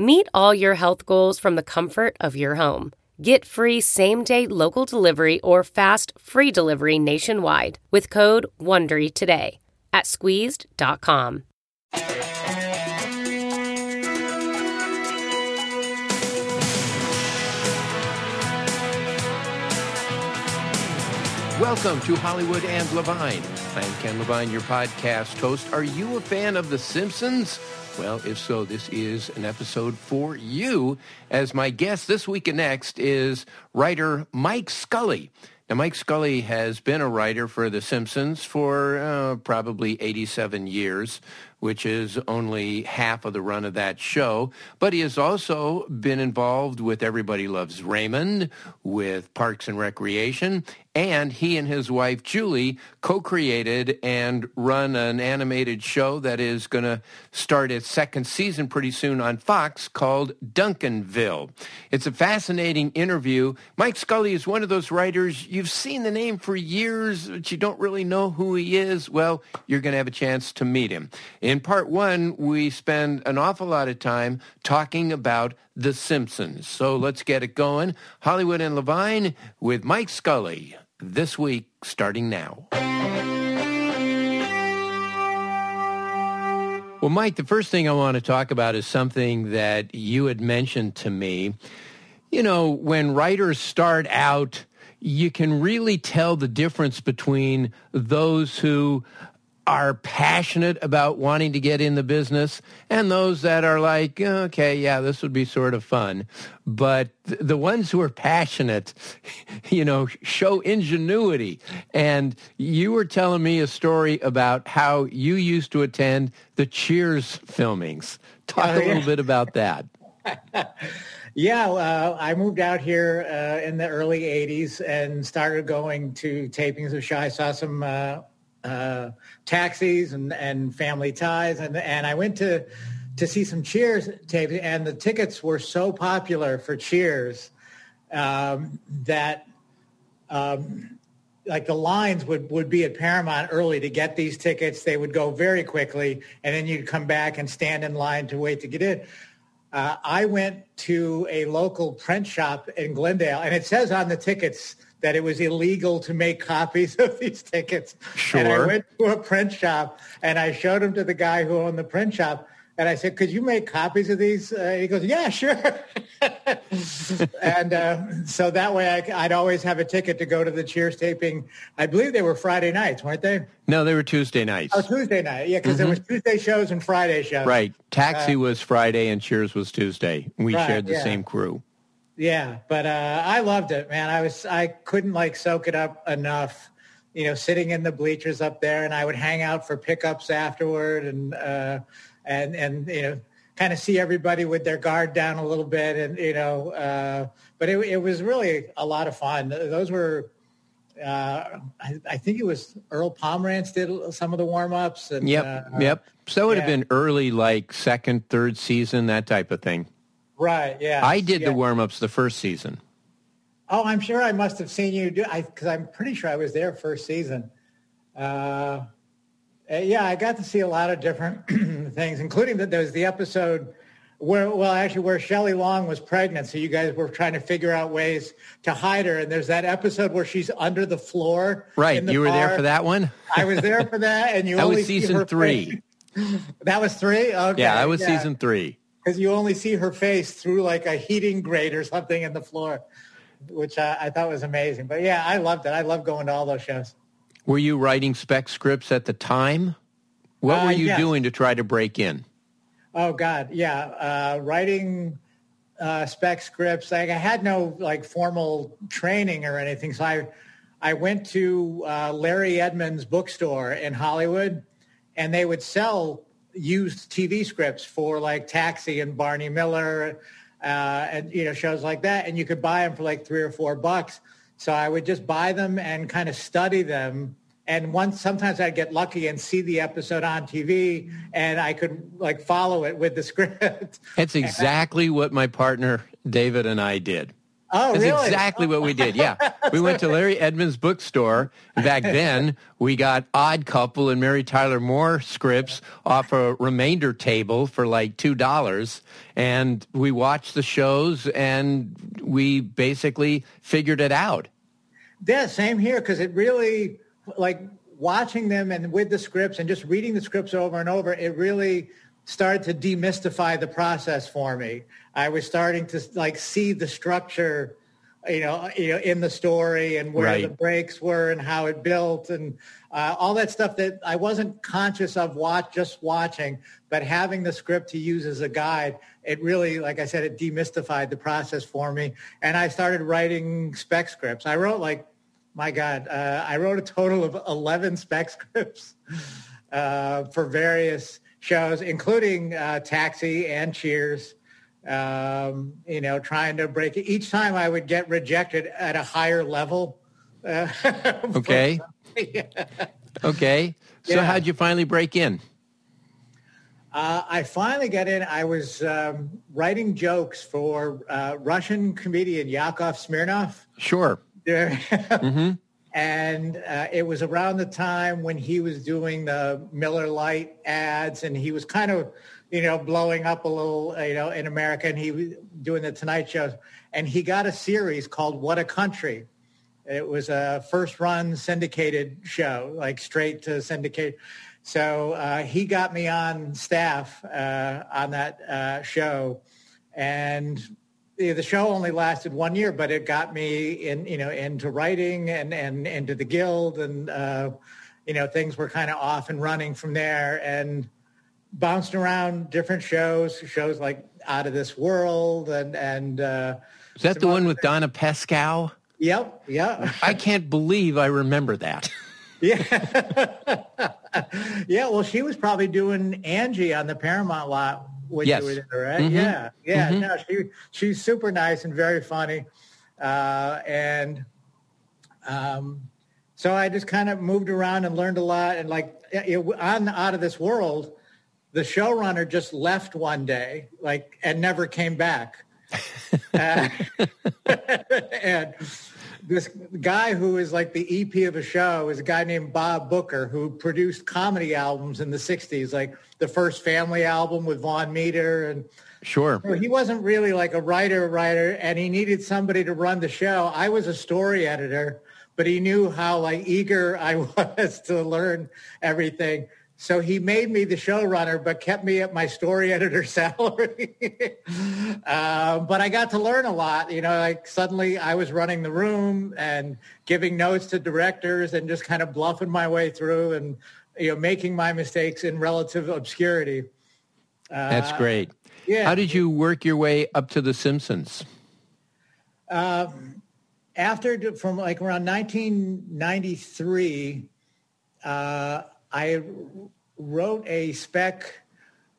Meet all your health goals from the comfort of your home. Get free same day local delivery or fast free delivery nationwide with code WONDERY today at squeezed.com. Welcome to Hollywood and Levine. I'm Ken Levine, your podcast host. Are you a fan of The Simpsons? Well, if so, this is an episode for you. As my guest this week and next is writer Mike Scully. Now, Mike Scully has been a writer for The Simpsons for uh, probably 87 years, which is only half of the run of that show. But he has also been involved with Everybody Loves Raymond, with Parks and Recreation, and he and his wife Julie co-created and run an animated show that is going to start its second season pretty soon on Fox called Duncanville. It's a fascinating interview. Mike Scully is one of those writers you've seen the name for years, but you don't really know who he is. Well, you're going to have a chance to meet him. Part one, we spend an awful lot of time talking about The Simpsons. So let's get it going. Hollywood and Levine with Mike Scully this week, starting now. Well, Mike, the first thing I want to talk about is something that you had mentioned to me. You know, when writers start out, you can really tell the difference between those who are passionate about wanting to get in the business and those that are like, okay, yeah, this would be sort of fun. But the ones who are passionate, you know, show ingenuity. And you were telling me a story about how you used to attend the Cheers filmings. Talk a little bit about that. Yeah, uh, I moved out here uh, in the early '80s and started going to tapings of show. I saw some uh, uh, taxis and, and family ties. And, and I went to, to see some Cheers tapes and the tickets were so popular for Cheers um, that um, like the lines would, would be at Paramount early to get these tickets. They would go very quickly and then you'd come back and stand in line to wait to get in. Uh, I went to a local print shop in Glendale and it says on the tickets – that it was illegal to make copies of these tickets. Sure. And I went to a print shop and I showed them to the guy who owned the print shop. And I said, could you make copies of these? Uh, he goes, yeah, sure. and uh, so that way I, would always have a ticket to go to the Cheers taping. I believe they were Friday nights, weren't they? No, they were Tuesday nights. Oh, Tuesday night. Yeah, because mm-hmm. there was Tuesday shows and Friday shows. Right. Taxi uh, was Friday and Cheers was Tuesday. We right, shared the yeah. same crew. Yeah, but uh, I loved it, man. I was I couldn't like soak it up enough. You know, sitting in the bleachers up there, and I would hang out for pickups afterward, and uh, and and you know, kind of see everybody with their guard down a little bit, and you know, uh, but it, it was really a lot of fun. Those were. Uh, I, I, think it was Earl Pomerantz did some of the warm ups. Yep, uh, yep. So it would yeah. have been early, like second, third season, that type of thing. Right. Yeah. I did yeah. the warm ups the first season. Oh, I'm sure I must have seen you do. I because I'm pretty sure I was there first season. Uh, eh, yeah, I got to see a lot of different things, including that there was the episode where, well, actually, where Shelley Long was pregnant. So you guys were trying to figure out ways to hide her. And there's that episode where she's under the floor. Right. The you were bar. there for that one. I was there for that, and you that only was season three. that was three. Okay. Yeah, that was yeah. season three because you only see her face through like a heating grate or something in the floor, which I, I thought was amazing. But yeah, I loved it. I love going to all those shows. Were you writing spec scripts at the time? What were uh, you yes. doing to try to break in? Oh God, yeah. Uh, writing uh, spec scripts. Like I had no like formal training or anything, so I I went to uh, Larry Edmunds bookstore in Hollywood, and they would sell used TV scripts for like Taxi and Barney Miller, uh, and you know shows like that, and you could buy them for like three or four bucks. So I would just buy them and kind of study them. And once, sometimes I'd get lucky and see the episode on TV, and I could like follow it with the script. That's exactly what my partner David and I did. Oh, That's really? exactly what we did. Yeah. We went to Larry Edmunds bookstore. Back then, we got Odd Couple and Mary Tyler Moore scripts off a remainder table for like $2. And we watched the shows and we basically figured it out. Yeah, same here because it really like watching them and with the scripts and just reading the scripts over and over, it really started to demystify the process for me. I was starting to like see the structure, you know, you know, in the story and where Right. the breaks were and how it built and uh, all that stuff that I wasn't conscious of watch just watching, but having the script to use as a guide, it really, like I said, it demystified the process for me. And I started writing spec scripts. I wrote like, my God, uh, I wrote a total of 11 spec scripts uh, for various shows, including uh, Taxi and Cheers. Um, you know, trying to break it. Each time I would get rejected at a higher level. Uh, Okay. Okay. So Yeah. how'd you finally break in? Uh, I finally got in. I was um, writing jokes for uh, Russian comedian Yakov Smirnoff. Sure. Mm-hmm. And uh, it was around the time when he was doing the Miller Lite ads, and he was kind of, you know, blowing up a little, you know, in America, and he was doing the Tonight Show, and he got a series called What a Country. It was a first run syndicated show, like straight to syndicate. So uh, he got me on staff uh, on that uh, show, and the the show only lasted one year, but it got me in, you know, into writing and, and into the guild and, uh, you know, things were kind of off and running from there and bounced around different shows, shows like Out of This World and, and, uh, Is that the one with Donna Pescow? yep, yeah. I can't believe I remember that. Yeah. yeah. Well, she was probably doing Angie on the Paramount lot when Yes. you were there, right? Mhm. Yeah. Yeah. Mhm. No, she, she's super nice and very funny. Uh, and um, so I just kind of moved around and learned a lot. And like it, on Out of This World, the showrunner just left one day, like, and never came back. Uh, and this guy who is like the EP of a show is a guy named Bob Booker who produced comedy albums in the 60s, like the first family album with Vaughn Meader. And Sure. so he wasn't really like a writer writer and he needed somebody to run the show. I was a story editor, but he knew how like eager I was to learn everything. So he made me the showrunner, but kept me at my story editor salary. uh, but I got to learn a lot. You know, like suddenly I was running the room and giving notes to directors and just kind of bluffing my way through and you know making my mistakes in relative obscurity. That's great. yeah. How did you work your way up to The Simpsons? after from like around 1993, uh, I wrote a spec.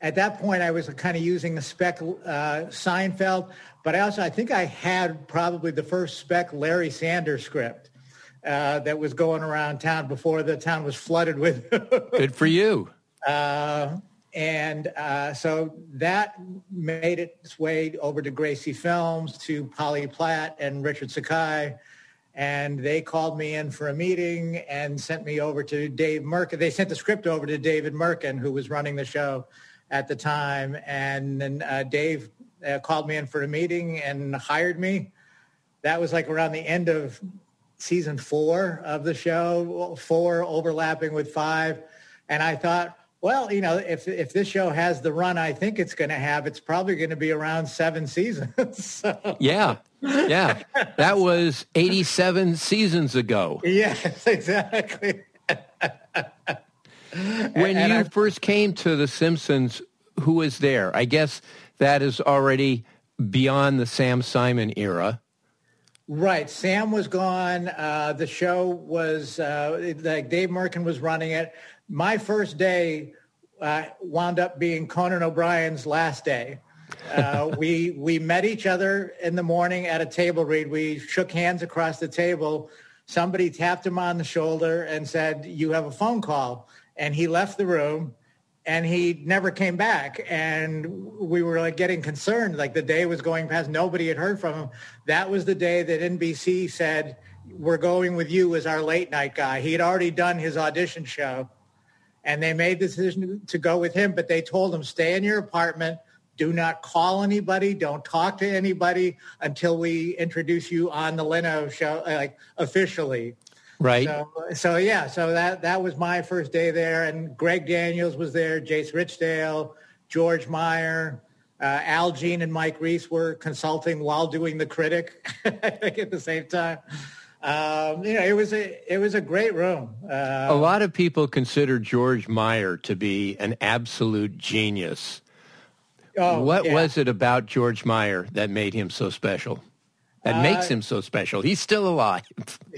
At that point, I was kind of using the spec uh, Seinfeld, but I also I think I had probably the first spec Larry Sanders script uh, that was going around town before the town was flooded with Good for you. uh, and uh, so that made its way over to Gracie Films, to Polly Platt and Richard Sakai. And they called me in for a meeting and sent me over to Dave Mirkin. They sent the script over to David Mirkin, who was running the show at the time. And then uh, Dave uh, called me in for a meeting and hired me. That was like around the end of season four of the show, four overlapping with five. And I thought, well, you know, if if this show has the run I think it's going to have, it's probably going to be around seven seasons. so, Yeah. Yeah. That was 87 seasons ago. yes, exactly. When and you I- first came to The Simpsons, who was there? I guess that is already beyond the Sam Simon era. Right. Sam was gone. Uh, the show was uh, like Dave Mirkin was running it. My first day uh, wound up being Conan O'Brien's last day. Uh, we we met each other in the morning at a table read. We shook hands across the table. Somebody tapped him on the shoulder and said, "You have a phone call." And he left the room and he never came back and we were like getting concerned like the day was going past nobody had heard from him that was the day that nbc said we're going with you as our late night guy he had already done his audition show and they made the decision to go with him but they told him stay in your apartment do not call anybody don't talk to anybody until we introduce you on the leno show like officially Right. so, so yeah, so that that was my first day there, and Greg Daniels was there, Jace Richdale, George Meyer, uh, Al Jean, and Mike Reiss were consulting while doing the critic, at the same time. Um, you know, it was a it was a great room. Uh, A lot of people consider George Meyer to be an absolute genius. Oh, what yeah. was it about George Meyer that made him so special? That makes Uh, him so special. He's still alive.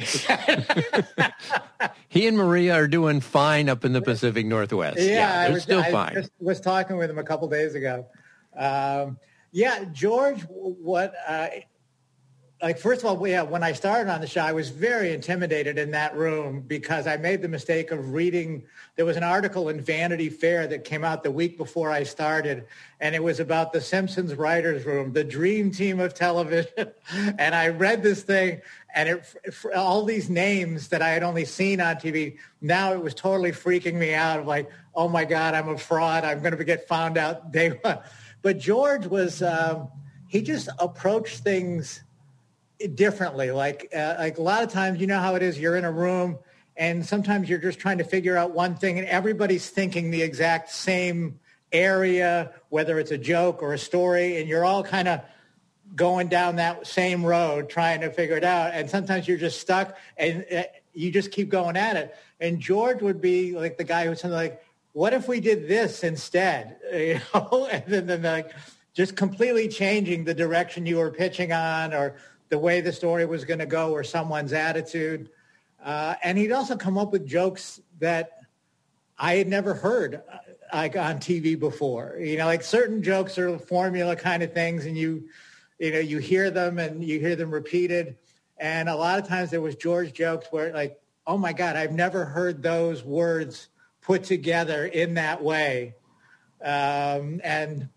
he and Maria are doing fine up in the Pacific Northwest. Yeah, I they're was, still I fine. just was talking with him a couple days ago. Um, yeah, George, what, uh, like, first of all, yeah, when I started on the show, I was very intimidated in that room because I made the mistake of reading. There was an article in Vanity Fair that came out the week before I started, and it was about the Simpsons writers' room, the dream team of television. and I read this thing, and it, all these names that I had only seen on TV, now it was totally freaking me out. Of like, oh my God, I'm a fraud. I'm going to get found out day one. But George was, um, he just approached things differently. Like, uh, like a lot of times, you know how it is. You're in a room, and sometimes you're just trying to figure out one thing, and everybody's thinking the exact same area, whether it's a joke or a story, and you're all kind of going down that same road trying to figure it out. And sometimes you're just stuck, and uh, you just keep going at it. And George would be like the guy who's something like, "What if we did this instead?" You know, and then, then like just completely changing the direction you were pitching on or the way the story was going to go or someone's attitude. Uh, and he'd also come up with jokes that I had never heard uh, like on TV before. You know, like certain jokes are formula kind of things, and you, you know, you hear them and you hear them repeated. And a lot of times there was George jokes where like, oh my God, I've never heard those words put together in that way. Um, and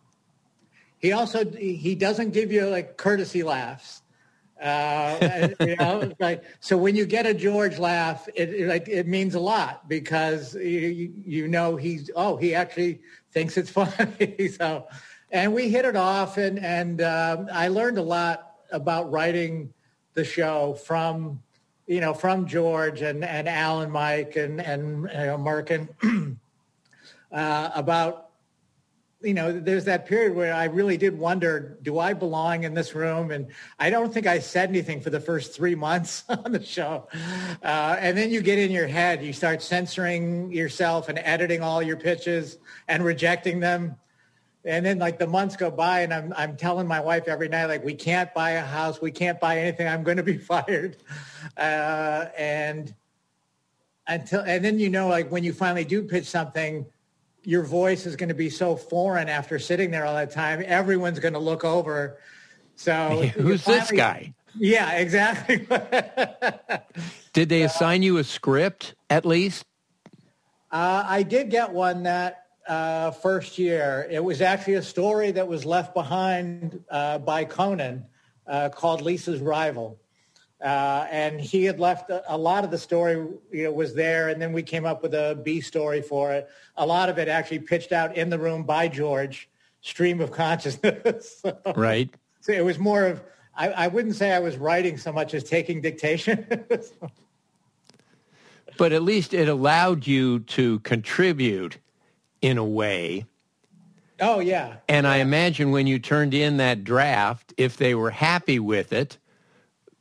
he also he doesn't give you like courtesy laughs. Uh, you know, like so when you get a George laugh, it, it like it means a lot because you, you know he's oh he actually thinks it's funny. so, and we hit it off, and and um, I learned a lot about writing the show from you know from George and and Alan, Mike, and and you know, Mirkin uh, about you know, there's that period where I really did wonder, do I belong in this room? And I don't think I said anything for the first three months on the show. Uh, and then you get in your head, you start censoring yourself and editing all your pitches and rejecting them. And then like the months go by and I'm, I'm telling my wife every night, like, we can't buy a house. We can't buy anything. I'm going to be fired. Uh, and until, and then, you know, like when you finally do pitch something, your voice is going to be so foreign after sitting there all that time. Everyone's going to look over. So Who's you this guy? Yeah, exactly. Did they assign you a script at least? Uh, I did get one that uh, first year. It was actually a story that was left behind uh, by Conan uh, called Lisa's Rival. Uh, and he had left a, a lot of the story, you know, was there, and then we came up with a B story for it. A lot of it actually pitched out in the room by George, stream of consciousness. So- Right. So it was more of, I, I wouldn't say I was writing so much as taking dictation. But at least it allowed you to contribute in a way. oh, yeah. And I imagine when you turned in that draft, if they were happy with it,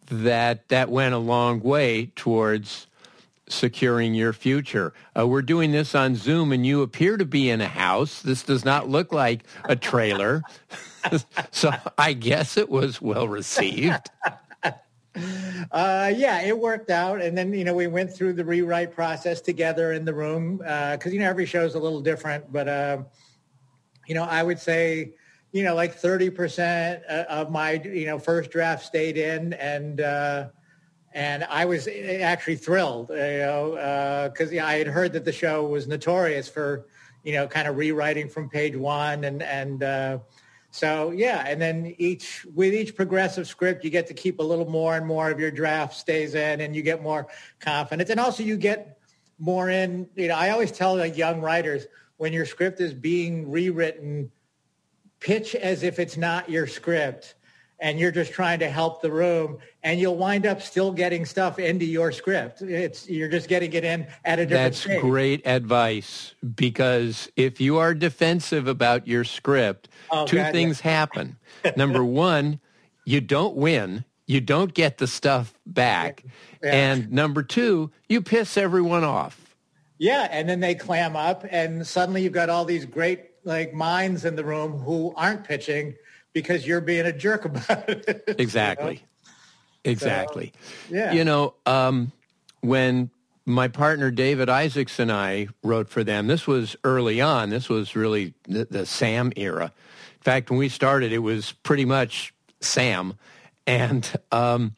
that that went a long way towards securing your future. Uh, we're doing this on Zoom, and you appear to be in a house. This does not look like a trailer. so I guess it was well received. Uh, yeah, it worked out, and then you know we went through the rewrite process together in the room because uh, you know every show is a little different, but uh, you know I would say you know like thirty percent uh, of my you know first draft stayed in, and uh, and I was actually thrilled, you know, because uh, I had heard that the show was notorious for you know kind of rewriting from page one and and so yeah, and then each with each progressive script, you get to keep a little more and more of your draft stays in, and you get more confidence, and also you get more in. You know, I always tell young writers when your script is being rewritten, pitch as if it's not your script and you're just trying to help the room and you'll wind up still getting stuff into your script it's you're just getting it in at a different that's stage. great advice because if you are defensive about your script oh, two God, things yeah. happen number one you don't win you don't get the stuff back yeah. and number two you piss everyone off yeah and then they clam up and suddenly you've got all these great like minds in the room who aren't pitching because you're being a jerk about it. Exactly. You know? Exactly. So, yeah. You know, um, when my partner David Isaacs and I wrote for them, this was early on. This was really the, the Sam era. In fact, when we started, it was pretty much Sam, and um,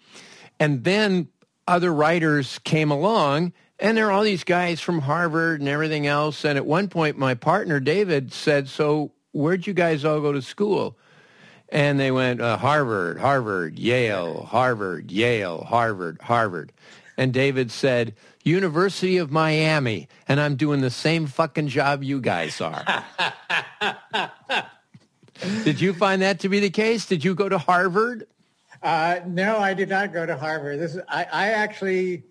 and then other writers came along, and there are all these guys from Harvard and everything else. And at one point, my partner David said, "So where'd you guys all go to school?" And they went uh, Harvard, Harvard, Yale, Harvard, Yale, Harvard, Harvard. And David said, University of Miami, and I'm doing the same fucking job you guys are. did you find that to be the case? Did you go to Harvard? Uh, no, I did not go to Harvard. This is, I, I actually,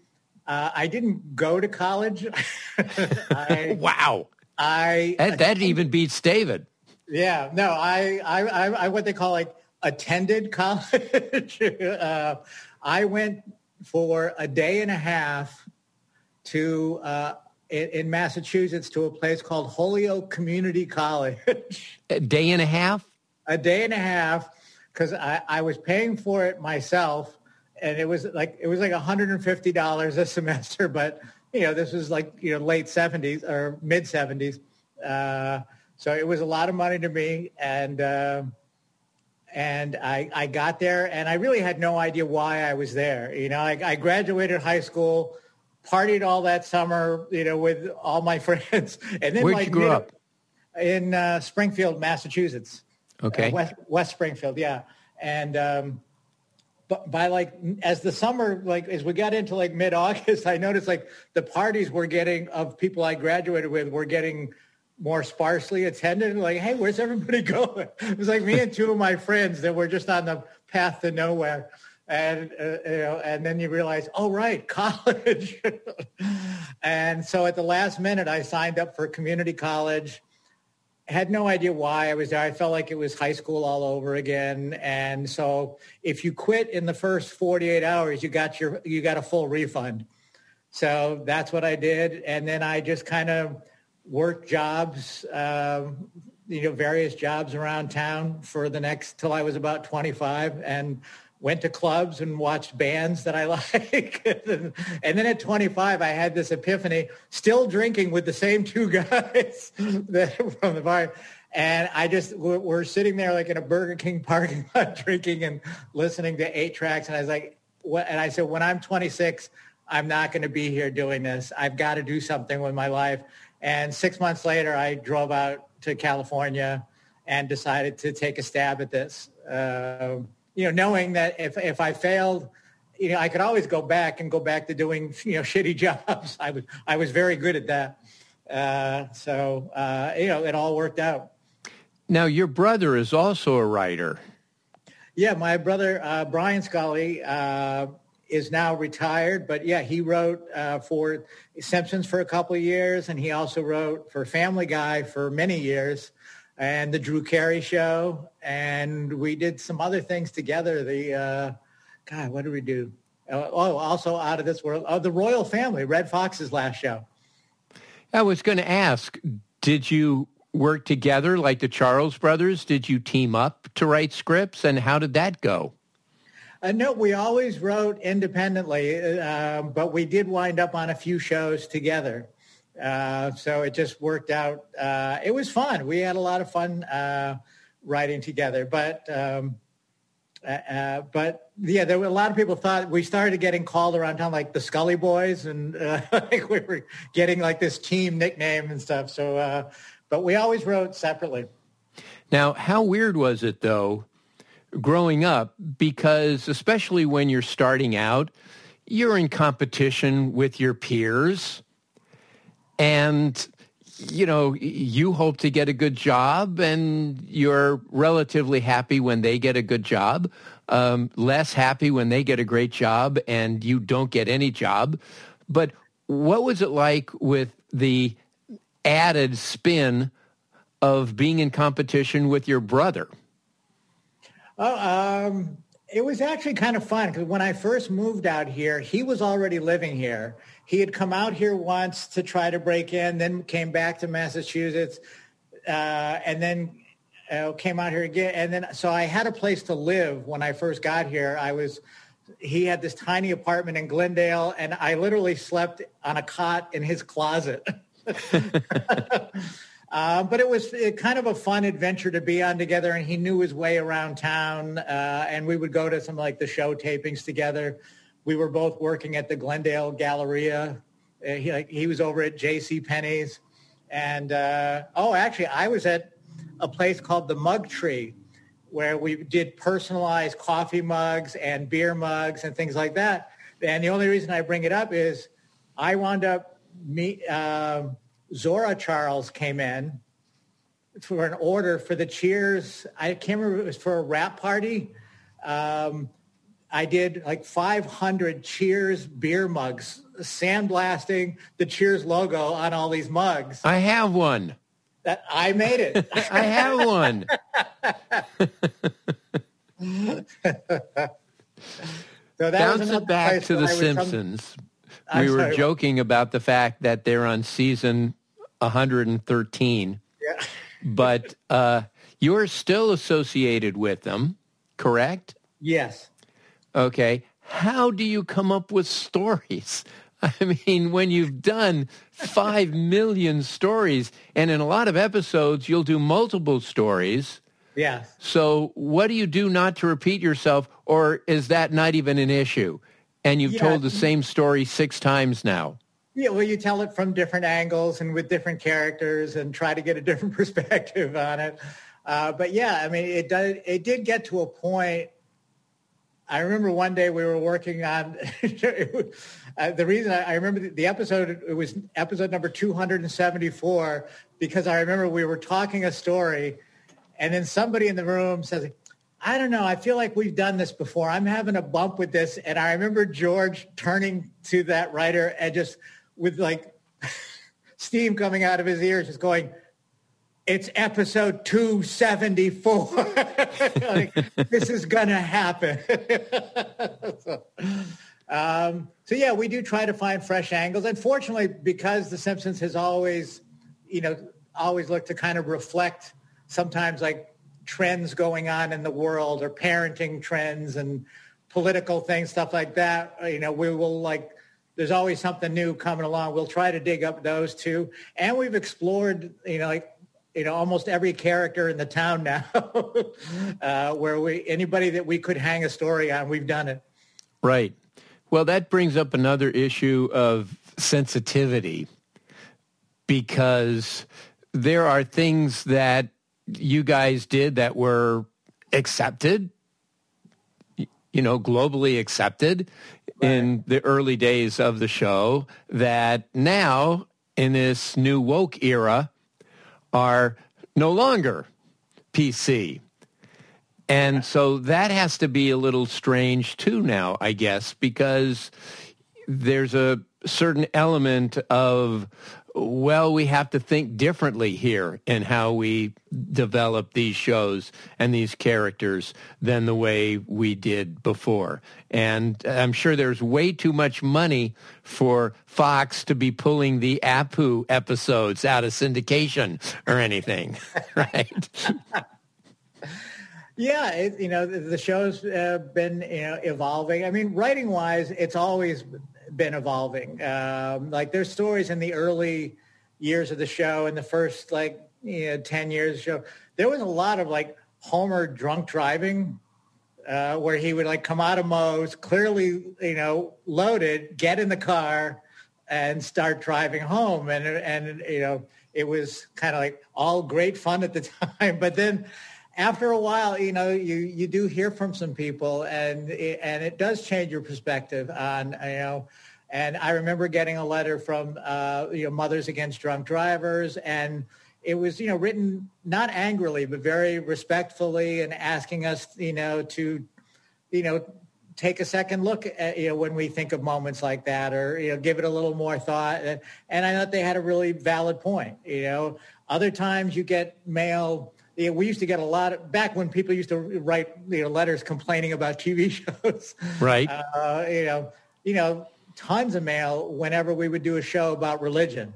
uh, I didn't go to college. I, wow. I that, that even beats David. Yeah, no, I, I, I, what they call like attended college. uh, I went for a day and a half to uh, in, in, Massachusetts to a place called Holyoke Community College. a day and a half. A day and a half, because I, I was paying for it myself, and it was like it was like $150 a semester. But you know, this was like you know late 70s or mid 70s. Uh, so it was a lot of money to me, and uh, and I, I got there, and I really had no idea why I was there. You know, I, I graduated high school, partied all that summer, you know, with all my friends, and then where'd like, you grow up? In uh, Springfield, Massachusetts. Okay. Uh, West, West Springfield, yeah, and. Um, but by like as the summer like as we got into like mid August, I noticed like the parties we're getting of people I graduated with were getting more sparsely attended. Like, hey, where's everybody going? It was like me and two of my friends that were just on the path to nowhere. And uh, you know, and then you realize, oh right, college. and so at the last minute, I signed up for community college. Had no idea why I was there. I felt like it was high school all over again. And so if you quit in the first 48 hours, you got your you got a full refund. So that's what I did. And then I just kind of worked jobs, um, you know, various jobs around town for the next till I was about 25 and went to clubs and watched bands that I like. and then at 25, I had this epiphany, still drinking with the same two guys that, from the bar. And I just, we're, sitting there like in a Burger King parking lot drinking and listening to eight tracks. And I was like, what? And I said, when I'm 26, I'm not going to be here doing this. I've got to do something with my life. And six months later, I drove out to California and decided to take a stab at this. Uh, you know, knowing that if if I failed, you know, I could always go back and go back to doing you know shitty jobs. I was I was very good at that. Uh, so uh, you know, it all worked out. Now, your brother is also a writer. Yeah, my brother uh, Brian Scully uh, is now retired, but yeah, he wrote uh, for Simpsons for a couple of years, and he also wrote for Family Guy for many years, and the Drew Carey Show, and we did some other things together. The uh, God, what did we do? Uh, oh, also out of this world, uh, the royal family, Redd Foxx's last show. I was going to ask, did you work together like the Charles brothers? Did you team up to write scripts, and how did that go? Uh, no, we always wrote independently, uh, but we did wind up on a few shows together. Uh, so it just worked out. Uh, it was fun. We had a lot of fun uh, writing together. But um, uh, but yeah, there were a lot of people thought we started getting called around town like the Scully Boys, and like we were getting like this team nickname and stuff. So, but we always wrote separately. Now, how weird was it though? growing up because especially when you're starting out, you're in competition with your peers and you know, you hope to get a good job and you're relatively happy when they get a good job, um, less happy when they get a great job and you don't get any job. But what was it like with the added spin of being in competition with your brother? Um, it was actually kind of fun because when I first moved out here, he was already living here. He had come out here once to try to break in, then came back to Massachusetts, uh, and then uh, came out here again. And then, so I had a place to live when I first got here. I was, he had this tiny apartment in Glendale, and I literally slept on a cot in his closet. Uh, but it was kind of a fun adventure to be on together, and he knew his way around town. Uh, and we would go to some like the show tapings together. We were both working at the Glendale Galleria. Uh, he like he was over at J.C. Penney's, and uh, oh, actually, I was at a place called the Mug Tree, where we did personalized coffee mugs and beer mugs and things like that. And the only reason I bring it up is I wound up me. Zora Charles came in for an order for the Cheers. I can't remember. It was for a wrap party. Um, I did like 500 Cheers beer mugs, sandblasting the Cheers logo on all these mugs. I have one. That I made it. I have one. so Bounce it back to The Simpsons. we were joking about the fact that they're on season 113. Yeah. but uh, you're still associated with them, correct? Yes. Okay. How do you come up with stories? I mean, when you've done 5 million stories, and in a lot of episodes, you'll do multiple stories. Yeah. So what do you do not to repeat yourself, or is that not even an issue? And you've yeah. told the same story six times now. Yeah, well, you tell it from different angles and with different characters and try to get a different perspective on it. Uh, but yeah, I mean, it did, it did get to a point. I remember one day we were working on uh, the reason I, I remember the episode. It was episode number 274 because I remember we were talking a story, and then somebody in the room says, I don't know. I feel like we've done this before. I'm having a bump with this. And I remember George turning to that writer and just with like steam coming out of his ears, just going, it's episode 274. like, this is going to happen. so, um, so yeah, we do try to find fresh angles. Unfortunately, because The Simpsons has always, you know, always looked to kind of reflect sometimes like trends going on in the world or parenting trends and political things, stuff like that. You know, we will like there's always something new coming along. We'll try to dig up those too. And we've explored, you know, like, you know, almost every character in the town now, uh, where we anybody that we could hang a story on, we've done it. Right. Well, that brings up another issue of sensitivity because there are things that you guys did that were accepted, you know, globally accepted right. in the early days of the show that now in this new woke era are no longer PC. And so that has to be a little strange too now, I guess, because there's a certain element of well, we have to think differently here in how we develop these shows and these characters than the way we did before. And I'm sure there's way too much money for Fox to be pulling the Apu episodes out of syndication or anything, right? Yeah, it, you know, the show's uh, been you know evolving. I mean, writing wise, it's always been evolving. Um, like there's stories in the early years of the show, in the first like you know, ten years of the show, there was a lot of like Homer drunk driving, uh, where he would like come out of Moe's, clearly you know loaded, get in the car, and start driving home, and and you know it was kind of like all great fun at the time, but then after a while, you know, you, you do hear from some people and, and it does change your perspective on, you know, and I remember getting a letter from, uh, you know, Mothers Against Drunk Drivers and it was, you know, written not angrily, but very respectfully and asking us, you know, to, you know, take a second look at, you know, when we think of moments like that or, you know, give it a little more thought. And, and I thought they had a really valid point, you know. Other times you get mail, you know, we used to get a lot of, back when people used to write you know letters complaining about TV shows. Right. Uh, you know, you know, tons of mail whenever we would do a show about religion.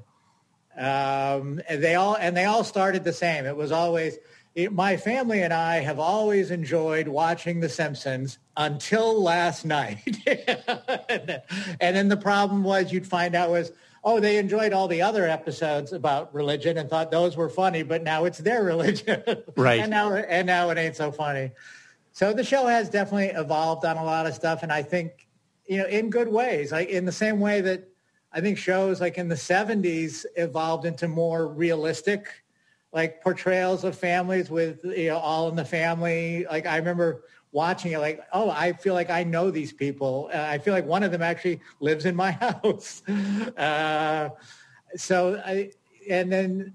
Um, and they all and they all started the same. It was always it, my family and I have always enjoyed watching The Simpsons until last night. and then the problem was you'd find out was oh, they enjoyed all the other episodes about religion and thought those were funny, but now it's their religion. Right. and now and now it ain't so funny. So the show has definitely evolved on a lot of stuff and I think, you know, in good ways. Like in the same way that I think shows like in the 70s evolved into more realistic like portrayals of families with you know all in the family. Like I remember watching it like, oh, I feel like I know these people. Uh, I feel like one of them actually lives in my house. Uh, so I, and then,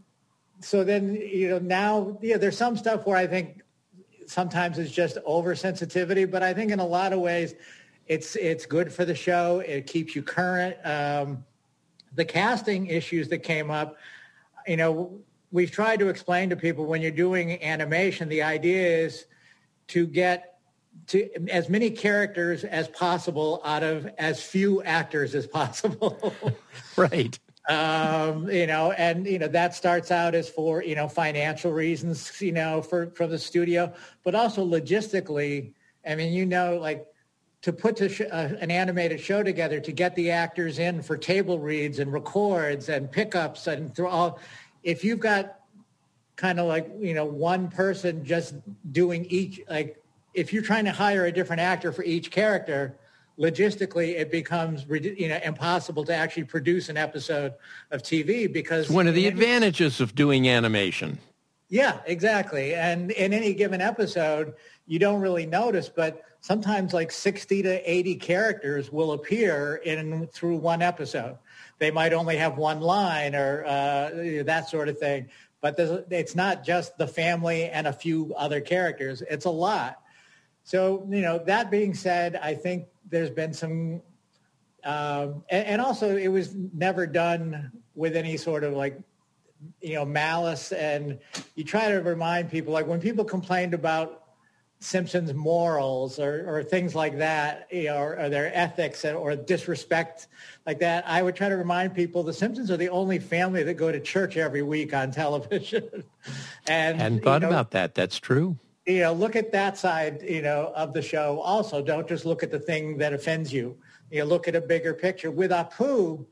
so then, you know, now, yeah, there's some stuff where I think sometimes it's just oversensitivity, but I think in a lot of ways it's, it's good for the show. It keeps you current. Um, the casting issues that came up, you know, we've tried to explain to people when you're doing animation, the idea is to get to as many characters as possible out of as few actors as possible. right. Um, you know, and you know that starts out as for you know financial reasons, you know, for from the studio, but also logistically. I mean, you know, like to put to sh- uh, an animated show together to get the actors in for table reads and records and pickups and through all. If you've got kind of like you know one person just doing each like if you're trying to hire a different actor for each character, logistically it becomes you know impossible to actually produce an episode of TV because it's one of the advantages of doing animation. Yeah, exactly. And in any given episode, you don't really notice, but sometimes like 60 to 80 characters will appear in through one episode. They might only have one line or uh, that sort of thing. But it's not just the family and a few other characters. It's a lot. So, you know, that being said, I think there's been some, um, and, and, also it was never done with any sort of like, you know, malice. And you try to remind people, like when people complained about Simpsons morals or, or things like that, you know, or, or, their ethics or disrespect like that, I would try to remind people the Simpsons are the only family that go to church every week on television. and hadn't thought you know, about that. That's true you know, look at that side, you know, of the show. Also, don't just look at the thing that offends you. You know, look at a bigger picture. With Apu,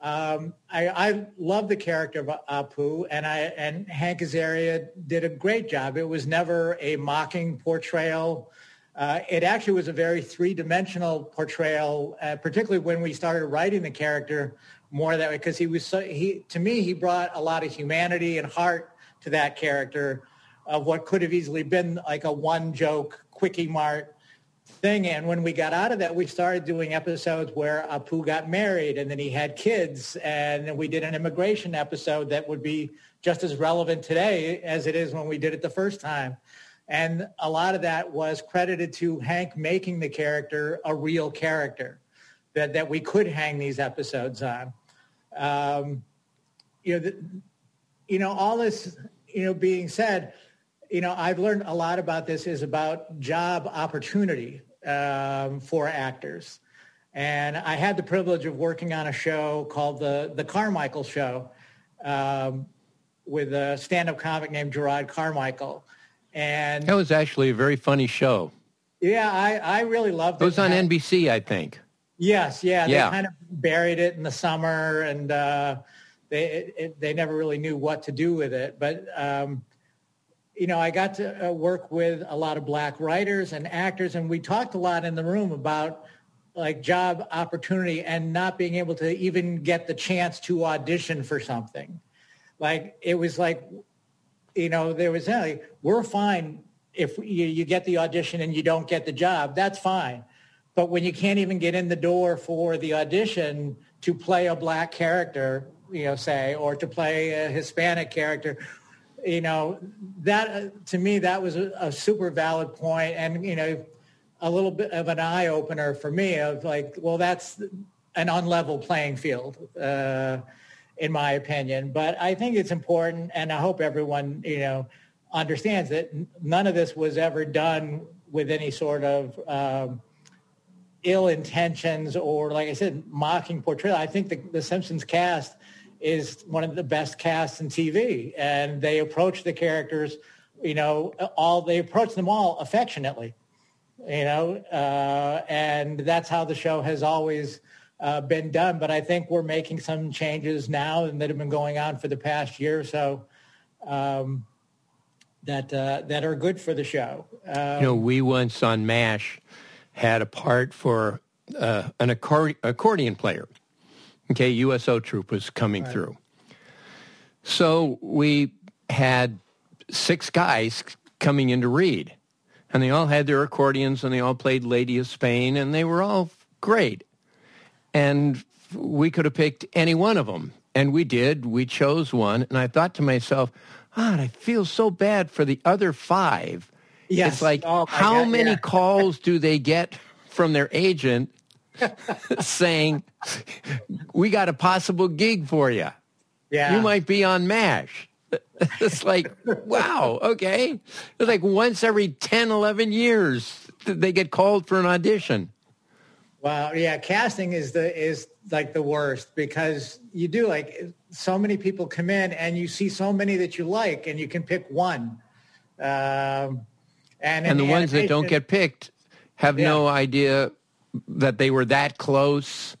um, I, I love the character of Apu, and I and Hank Azaria did a great job. It was never a mocking portrayal. Uh, it actually was a very three-dimensional portrayal, uh, particularly when we started writing the character more that way, because he was so he to me he brought a lot of humanity and heart to that character of what could have easily been like a one joke quickie mart thing. And when we got out of that, we started doing episodes where Apu got married and then he had kids. And then we did an immigration episode that would be just as relevant today as it is when we did it the first time. And a lot of that was credited to Hank making the character a real character that, that we could hang these episodes on. Um, you know, the, you know, all this, you know, being said, you know, I've learned a lot about this is about job opportunity um, for actors. And I had the privilege of working on a show called the the Carmichael Show um, with a stand-up comic named Jerrod Carmichael. And that was actually a very funny show. Yeah, I, I really loved it. It was on NBC, I think. Yes, yeah, yeah. They kind of buried it in the summer, and uh, they it, they never really knew what to do with it. But um, you know, I got to uh, work with a lot of black writers and actors, and we talked a lot in the room about like job opportunity and not being able to even get the chance to audition for something. Like it was like, you know, there was like, we're fine if you, you get the audition and you don't get the job, that's fine. But when you can't even get in the door for the audition to play a black character, you know, say, or to play a Hispanic character, you know, that to me, that was a, a super valid. And, you know, a little bit of an eye opener for me of like, well, that's an unlevel playing field, uh, in my opinion. But I think it's important, and I hope everyone, you know, understands that none of this was ever done with any sort of um, ill intentions or, like I said, mocking portrayal. I think the, the Simpsons cast is one of the best casts in TV, and they approach the characters, you know, all they approach them all affectionately you know, uh, and that's how the show has always uh, been done. But I think we're making some changes now and that have been going on for the past year or so um, that uh, that are good for the show. you know, we once on MASH had a part for uh, an accordion player. Okay, USO troop was coming right. through. So we had six guys coming in to read and they all had their accordions and they all played Lady of Spain and they were all great. And we could have picked any one of them. And we did. We chose one. And I thought to myself, God, I feel so bad for the other five. Yes. It's like, oh how God, many yeah. calls do they get from their agent saying, we got a possible gig for you? Yeah. You might be on MASH. it's like, wow, okay. It's like once every 10, 11 years they get called for an audition. Wow, yeah, casting is the is like the worst because you do like so many people come in and you see so many that you like and you can pick one. Um, and and the, ones that don't get picked have Yeah. no idea that they were that close.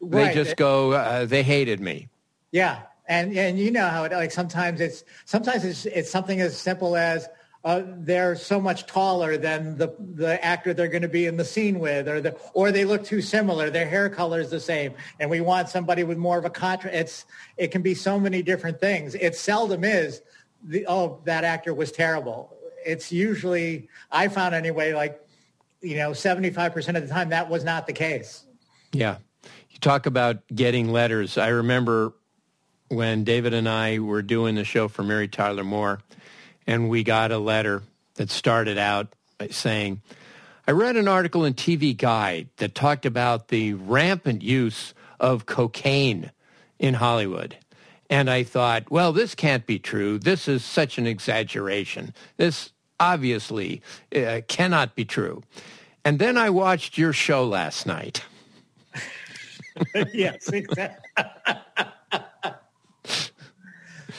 They just go, uh, they hated me. Yeah, and and you know how it like sometimes it's sometimes it's it's something as simple as uh, they're so much taller than the the actor they're going to be in the scene with, or the or they look too similar. Their hair color is the same, and we want somebody with more of a contrast. It's it can be so many different things. It seldom is the oh that actor was terrible. It's usually I found anyway like you know seventy five percent of the time that was not the case. Yeah. You talk about getting letters. I remember when David and I were doing the show for Mary Tyler Moore, and we got a letter that started out by saying, I read an article in TV Guide that talked about the rampant use of cocaine in Hollywood. And I thought, well, this can't be true. This is such an exaggeration. This obviously uh, cannot be true. And then I watched your show last night. yes, exactly.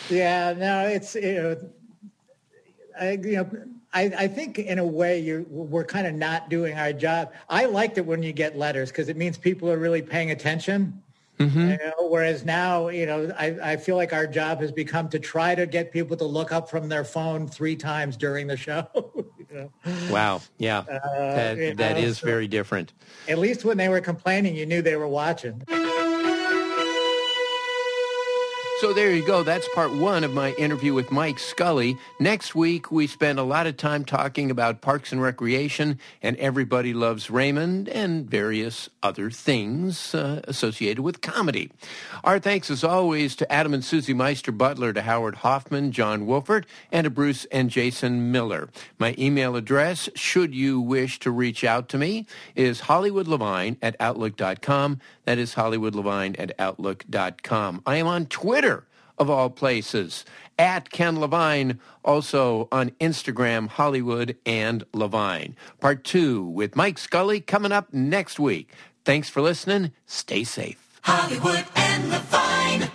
yeah, no, it's you know, I, you know, I, I think in a way you're we're kind of not doing our job. I liked it when you get letters because it means people are really paying attention. Mm-hmm. You know, whereas now, you know, I, I feel like our job has become to try to get people to look up from their phone three times during the show. you know? Wow. Yeah. Uh, that, you that know, is so- very different. At least when they were complaining, you knew they were watching. So there you go. That's part one of my interview with Mike Scully. Next week, we spend a lot of time talking about Parks and Recreation and Everybody Loves Raymond and various other things uh, associated with comedy. Our thanks, as always, to Adam and Susie Meister Butler, to Howard Hoffman, John Wolfert, and to Bruce and Jason Miller. My email address, should you wish to reach out to me, is hollywoodlevine at outlook.com. That is hollywoodlevine at outlook.com. I am on Twitter of all places. At Ken Levine, also on Instagram, Hollywood and Levine. Part two with Mike Scully coming up next week. Thanks for listening. Stay safe. Hollywood and Levine.